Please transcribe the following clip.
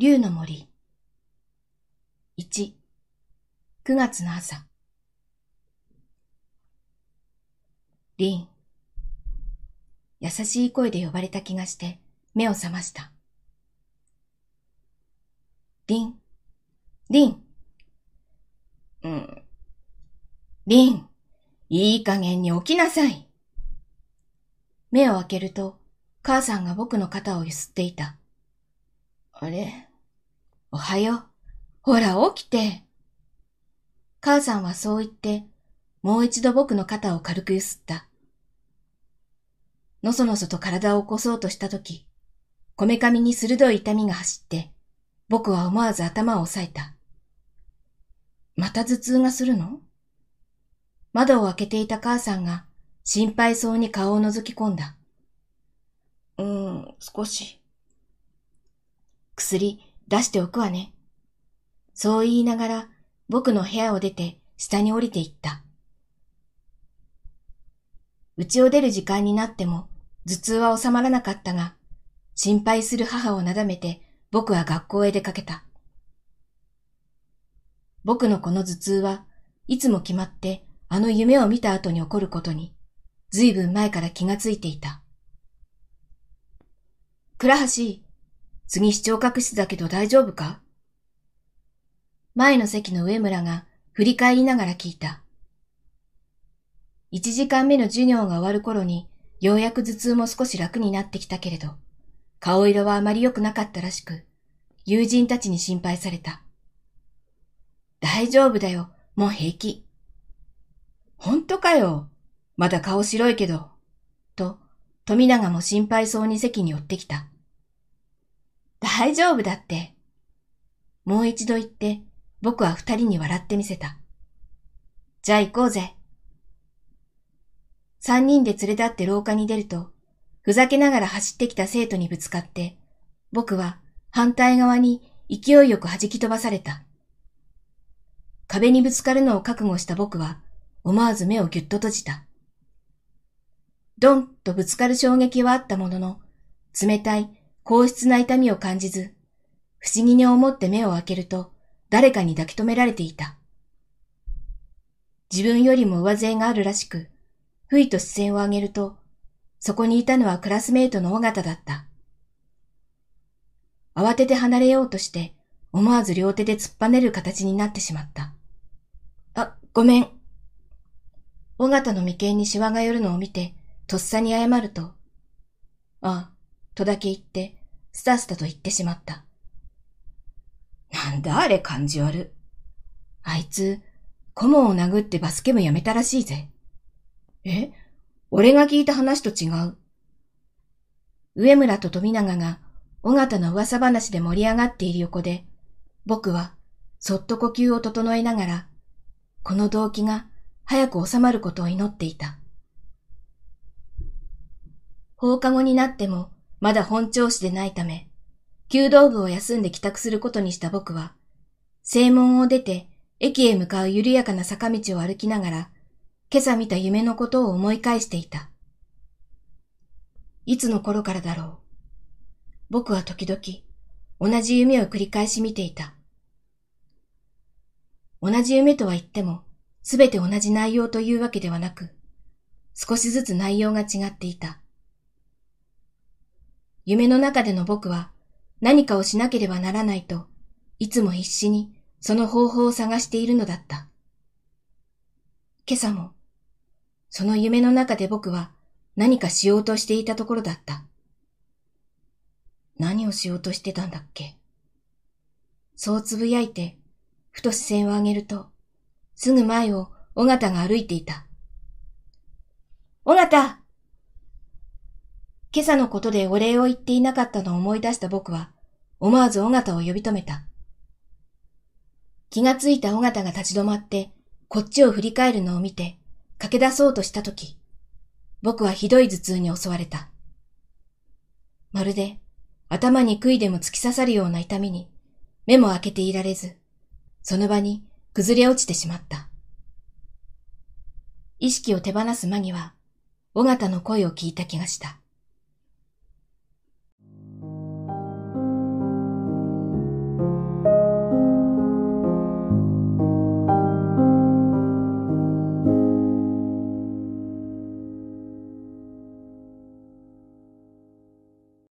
竜の森。1、9月の朝。リン。優しい声で呼ばれた気がして目を覚ました。リン。リン。うん。リン。いい加減に起きなさい。目を開けると、母さんが僕の肩をゆすっていた。あれ？おはよう。ほら、起きて。母さんはそう言って、もう一度僕の肩を軽くゆすった。のそのそと体を起こそうとしたとき、こめかみに鋭い痛みが走って、僕は思わず頭を押さえた。また頭痛がするの？窓を開けていた母さんが心配そうに顔を覗き込んだ。うーん、少し。薬出しておくわね。そう言いながら僕の部屋を出て下に降りていった。家を出る時間になっても頭痛は収まらなかったが、心配する母をなだめて僕は学校へ出かけた。僕のこの頭痛はいつも決まってあの夢を見た後に起こることに、ずいぶん前から気がついていた。倉橋、次視聴覚室だけど大丈夫か？前の席の上村が振り返りながら聞いた。一時間目の授業が終わる頃に、ようやく頭痛も少し楽になってきたけれど、顔色はあまり良くなかったらしく、友人たちに心配された。大丈夫だよ、もう平気。本当かよ。まだ顔白いけど。と、富永も心配そうに席に寄ってきた。大丈夫だって。もう一度言って、僕は二人に笑ってみせた。じゃあ行こうぜ。三人で連れ立って廊下に出ると、ふざけながら走ってきた生徒にぶつかって、僕は反対側に勢いよく弾き飛ばされた。壁にぶつかるのを覚悟した僕は、思わず目をぎゅっと閉じた。ドンとぶつかる衝撃はあったものの、冷たい硬質な痛みを感じず、不思議に思って目を開けると、誰かに抱き留められていた。自分よりも上背があるらしく、ふいと視線を上げると、そこにいたのはクラスメイトの尾形だった。慌てて離れようとして、思わず両手で突っぱねる形になってしまった。あ、ごめん。尾形の眉間にシワが寄るのを見て、とっさに謝ると、ああ、とだけ言って、スタスタと言ってしまった。なんだあれ感じ悪。あいつ、顧問を殴ってバスケ部やめたらしいぜ。え？俺が聞いた話と違う。上村と富永が尾形の噂話で盛り上がっている横で、僕はそっと呼吸を整えながら、この動機が早く収まることを祈っていた。放課後になってもまだ本調子でないため、弓道部を休んで帰宅することにした僕は、正門を出て駅へ向かう緩やかな坂道を歩きながら、今朝見た夢のことを思い返していた。いつの頃からだろう。僕は時々、同じ夢を繰り返し見ていた。同じ夢とは言っても、すべて同じ内容というわけではなく、少しずつ内容が違っていた。夢の中での僕は何かをしなければならないと、いつも必死にその方法を探しているのだった。今朝も、その夢の中で僕は何かしようとしていたところだった。何をしようとしてたんだっけ？そうつぶやいて、ふと視線を上げると、すぐ前を尾形が歩いていた。尾形今朝のことでお礼を言っていなかったのを思い出した僕は、思わず尾形を呼び止めた。気がついた尾形が立ち止まって、こっちを振り返るのを見て、駆け出そうとしたとき、僕はひどい頭痛に襲われた。まるで、頭に杭でも突き刺さるような痛みに、目も開けていられず、その場に崩れ落ちてしまった。意識を手放す間際、尾形の声を聞いた気がした。